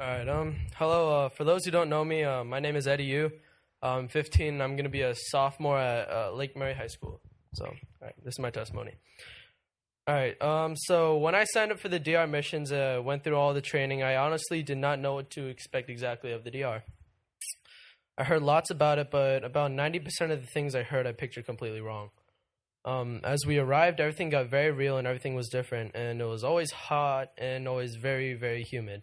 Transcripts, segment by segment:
All right. Um. Hello. Uh, for those who don't know me, uh, my name is Eddie Yu. I'm 15. And I'm going to be a sophomore at uh, Lake Mary High School. So, all right. This is my testimony. All right. Um. So when I signed up for the DR missions, uh, went through all the training. I honestly did not know what to expect exactly of the DR. I heard lots about it, but about 90% of the things I heard, I pictured completely wrong. Um, as we arrived, everything got very real and everything was different, and it was always hot and always very, very humid.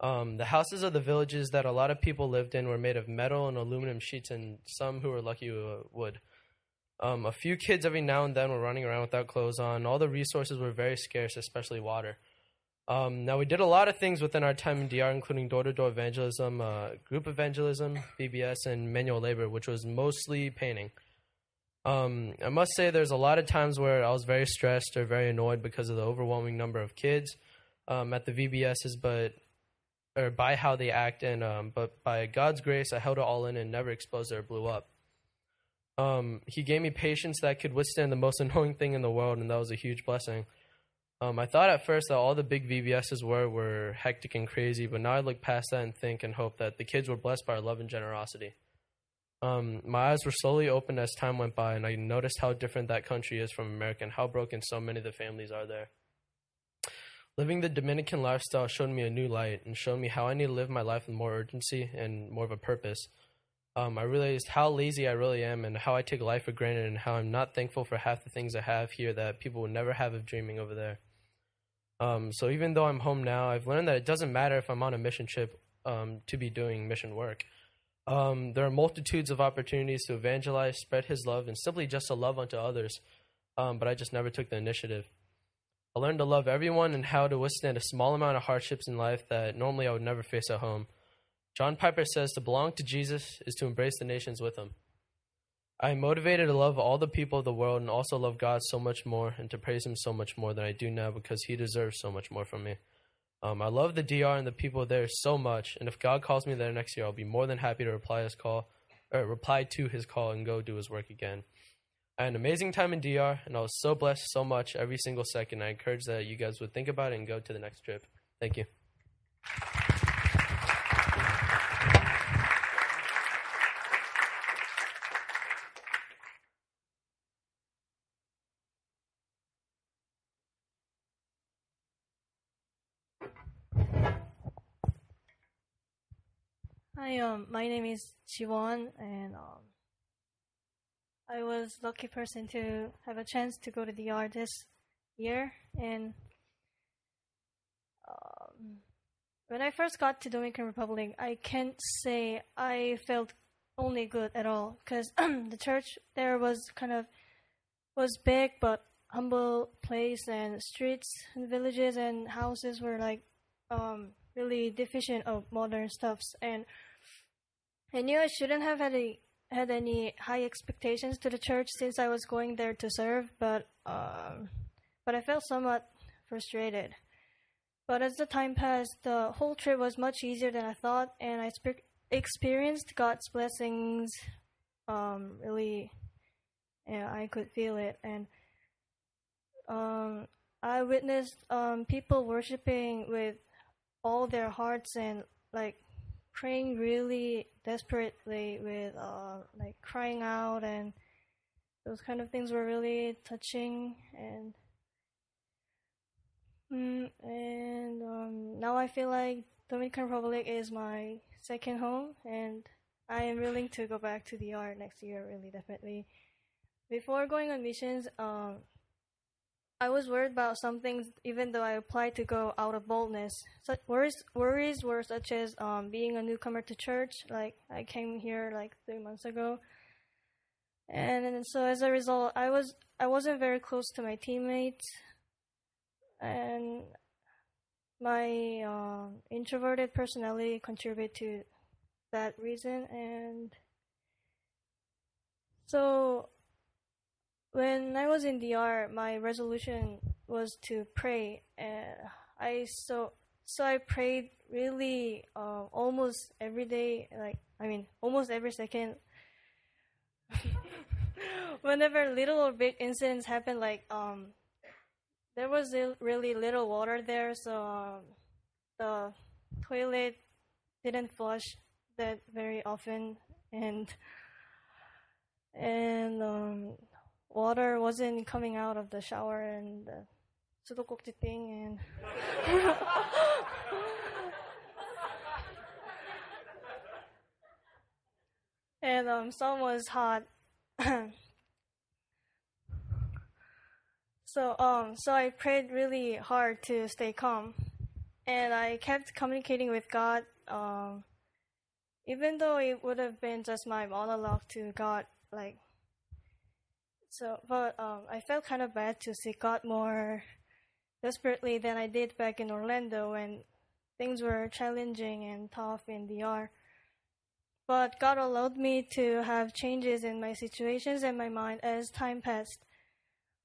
Um, the houses of the villages that a lot of people lived in were made of metal and aluminum sheets, and some who were lucky uh, wood. Um, a few kids every now and then were running around without clothes on. All the resources were very scarce, especially water. Um, now, we did a lot of things within our time in DR, including door to door evangelism, uh, group evangelism, VBS, and manual labor, which was mostly painting. Um, I must say, there's a lot of times where I was very stressed or very annoyed because of the overwhelming number of kids um, at the VBSs, but or by how they act, and um, but by God's grace, I held it all in and never exploded or blew up. Um, he gave me patience that could withstand the most annoying thing in the world, and that was a huge blessing. Um, I thought at first that all the big VBSs were were hectic and crazy, but now I look past that and think and hope that the kids were blessed by our love and generosity. Um, my eyes were slowly opened as time went by, and I noticed how different that country is from America and how broken so many of the families are there. Living the Dominican lifestyle showed me a new light and showed me how I need to live my life with more urgency and more of a purpose. Um, I realized how lazy I really am and how I take life for granted and how I'm not thankful for half the things I have here that people would never have of dreaming over there. Um, so even though I'm home now, I've learned that it doesn't matter if I'm on a mission trip um, to be doing mission work. Um, there are multitudes of opportunities to evangelize, spread His love, and simply just to love unto others. Um, but I just never took the initiative. I learned to love everyone and how to withstand a small amount of hardships in life that normally I would never face at home. John Piper says to belong to Jesus is to embrace the nations with him. I am motivated to love all the people of the world and also love God so much more and to praise Him so much more than I do now because He deserves so much more from me. Um, I love the DR and the people there so much, and if God calls me there next year, I'll be more than happy to reply His call, or reply to His call and go do His work again. I had an amazing time in DR, and I was so blessed so much every single second. I encourage that you guys would think about it and go to the next trip. Thank you. Hi, um, my name is Jiwon, and um, I was lucky person to have a chance to go to DR this year. And um, when I first got to Dominican Republic, I can't say I felt only good at all because the church there was kind of was big but humble place, and streets and villages and houses were like um, really deficient of modern stuffs and I knew I shouldn't have had any, had any high expectations to the church since I was going there to serve, but um, but I felt somewhat frustrated. But as the time passed, the whole trip was much easier than I thought, and I spe- experienced God's blessings. Um, really, yeah, I could feel it, and um, I witnessed um, people worshiping with all their hearts and like praying really desperately with uh, like crying out and those kind of things were really touching and mm, and um, now I feel like Dominican Republic is my second home and I am willing to go back to the DR next year really definitely. Before going on missions um, I was worried about some things, even though I applied to go out of boldness. Worries, worries were such as um, being a newcomer to church. Like I came here like three months ago, and so as a result, I was I wasn't very close to my teammates, and my uh, introverted personality contributed to that reason. And so when I was in DR, my resolution was to pray, and I so so I prayed really uh, almost every day. Like I mean, almost every second. Whenever little or big incidents happen, like um, there was really little water there, so um, the toilet didn't flush that very often, and and um, water wasn't coming out of the shower and the sudokokji thing and and um, sun was hot. so um, so I prayed really hard to stay calm, and I kept communicating with God. Um, even though it would have been just my monologue to God, like so, but um, I felt kind of bad to seek God more desperately than I did back in Orlando when things were challenging and tough in DR. But God allowed me to have changes in my situations and my mind as time passed.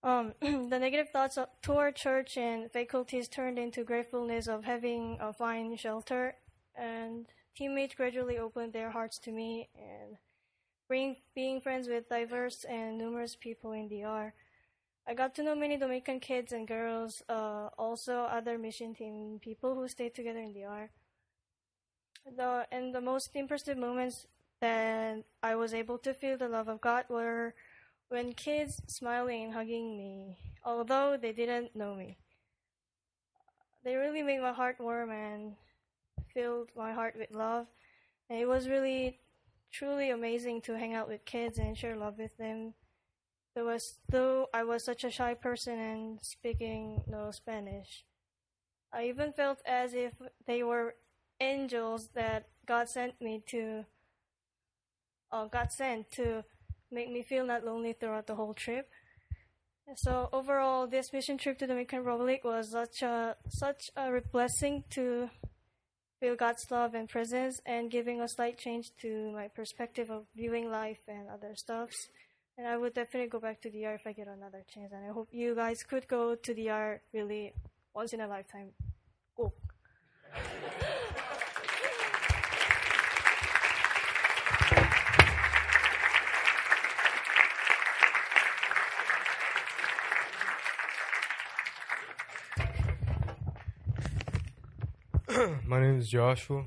Um, the negative thoughts toward church and faculties turned into gratefulness of having a fine shelter, and teammates gradually opened their hearts to me and bring, being friends with diverse and numerous people in DR. I got to know many Dominican kids and girls, uh, also other mission team people who stayed together in DR. The and the most impressive moments that I was able to feel the love of God were when kids smiling and hugging me, although they didn't know me. They really made my heart warm and filled my heart with love. And it was really, truly amazing to hang out with kids and share love with them. There was, though I was such a shy person and speaking no Spanish. I even felt as if they were angels that God sent me to, uh, God sent to make me feel not lonely throughout the whole trip. So overall, this mission trip to the Dominican Republic was such a such a blessing to feel God's love and presence, and giving a slight change to my perspective of viewing life and other stuffs. And I would definitely go back to the DR if I get another chance. And I hope you guys could go to the DR really once in a lifetime. Go. Is Joshua.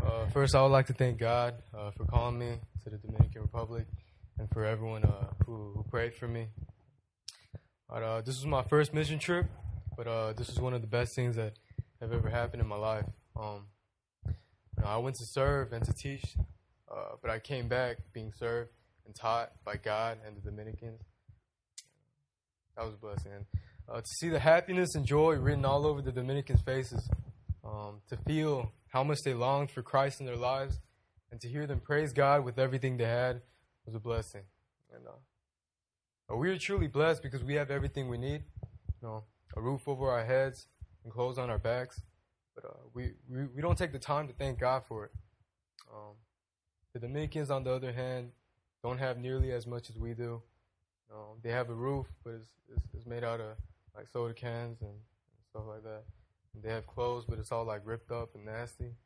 Uh, first, I would like to thank God uh, for calling me to the Dominican Republic and for everyone uh, who, who, prayed for me. Uh, this was my first mission trip, but uh, this was one of the best things that have ever happened in my life. Um, you know, I went to serve and to teach, uh, but I came back being served and taught by God and the Dominicans. That was a blessing. Uh, to see the happiness and joy written all over the Dominicans' faces, um, to feel how much they longed for Christ in their lives, and to hear them praise God with everything they had was a blessing. And uh, we are truly blessed because we have everything we need. You know, a roof over our heads and clothes on our backs. But uh, we, we, we don't take the time to thank God for it. Um, the Dominicans, on the other hand, don't have nearly as much as we do. Um, they have a roof, but it's, it's, it's made out of like soda cans and, stuff like that. And they have clothes, but it's all like ripped up and nasty.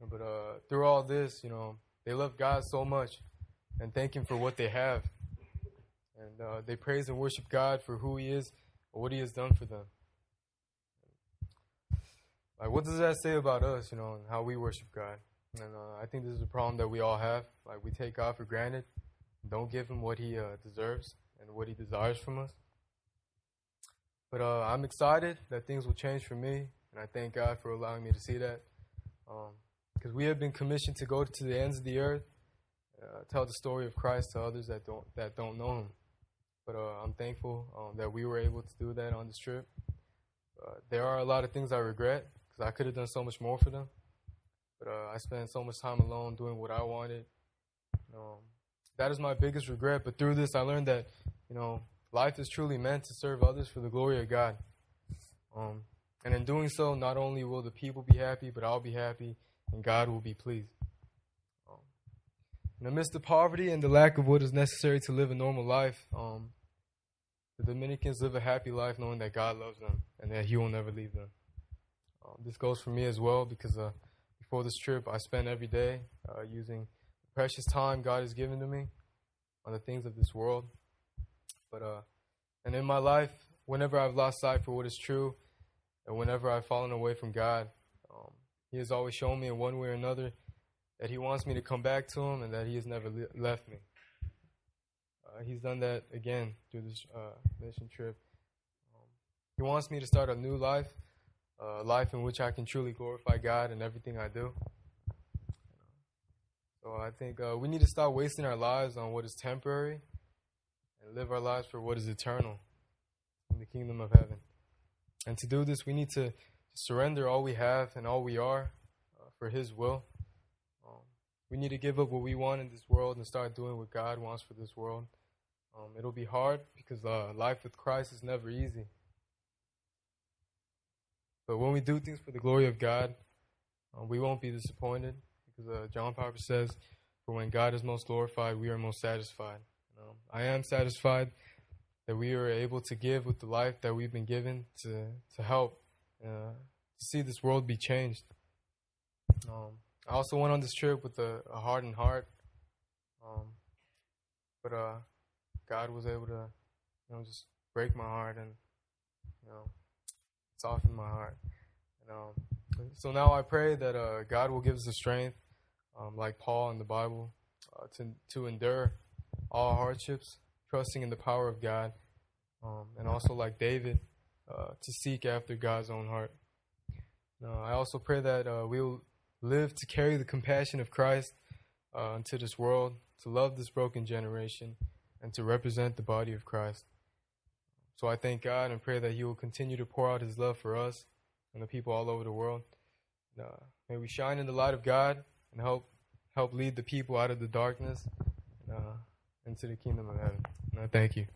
But uh, through all this, you know, they love God so much and thank Him for what they have. And uh, they praise and worship God for who He is or what He has done for them. Like, what does that say about us, you know, and how we worship God? And uh, I think this is a problem that we all have. Like, we take God for granted, don't give Him what He uh, deserves and what He desires from us. But uh, I'm excited that things will change for me, and I thank God for allowing me to see that. Because um, we have been commissioned to go to the ends of the earth, uh, tell the story of Christ to others that don't that don't know Him. But uh, I'm thankful um, that we were able to do that on this trip. Uh, there are a lot of things I regret because I could have done so much more for them. But uh, I spent so much time alone doing what I wanted. Um, that is my biggest regret. But through this, I learned that you know life is truly meant to serve others for the glory of God. Um, and in doing so, not only will the people be happy, but I'll be happy, and God will be pleased. Um, the poverty and the lack of what is necessary to live a normal life, um, the Dominicans live a happy life knowing that God loves them and that He will never leave them. Um, this goes for me as well because uh, before this trip, I spent every day uh, using the precious time God has given to me on the things of this world. But uh, and in my life, whenever I've lost sight for what is true, And whenever I've fallen away from God, um, He has always shown me in one way or another that He wants me to come back to Him and that He has never le- left me. Uh, he's done that again through this uh, mission trip. Um, he wants me to start a new life, a life in which I can truly glorify God in everything I do. So I think uh, we need to stop wasting our lives on what is temporary and live our lives for what is eternal in the kingdom of heaven. And to do this, we need to surrender all we have and all we are uh, for His will. Um, we need to give up what we want in this world and start doing what God wants for this world. Um, it'll be hard because uh, life with Christ is never easy. But when we do things for the glory of God, uh, we won't be disappointed because uh, John Piper says, "For when God is most glorified, we are most satisfied." Um, I am satisfied that we are able to give with the life that we've been given to to help uh, see this world be changed. Um, I also went on this trip with a, a hardened heart, um, but uh, God was able to, you know, just break my heart and you know soften my heart. And um, so now I pray that uh, God will give us the strength, um, like Paul in the Bible, uh, to to endure all hardships, trusting in the power of God, um, and also like David, uh, to seek after God's own heart. Uh, I also pray that uh, we'll live to carry the compassion of Christ uh, into this world, to love this broken generation, and to represent the body of Christ. So I thank God and pray that He will continue to pour out His love for us and the people all over the world. May we shine in the light of God and help help lead the people out of the darkness into the kingdom of heaven. I thank you.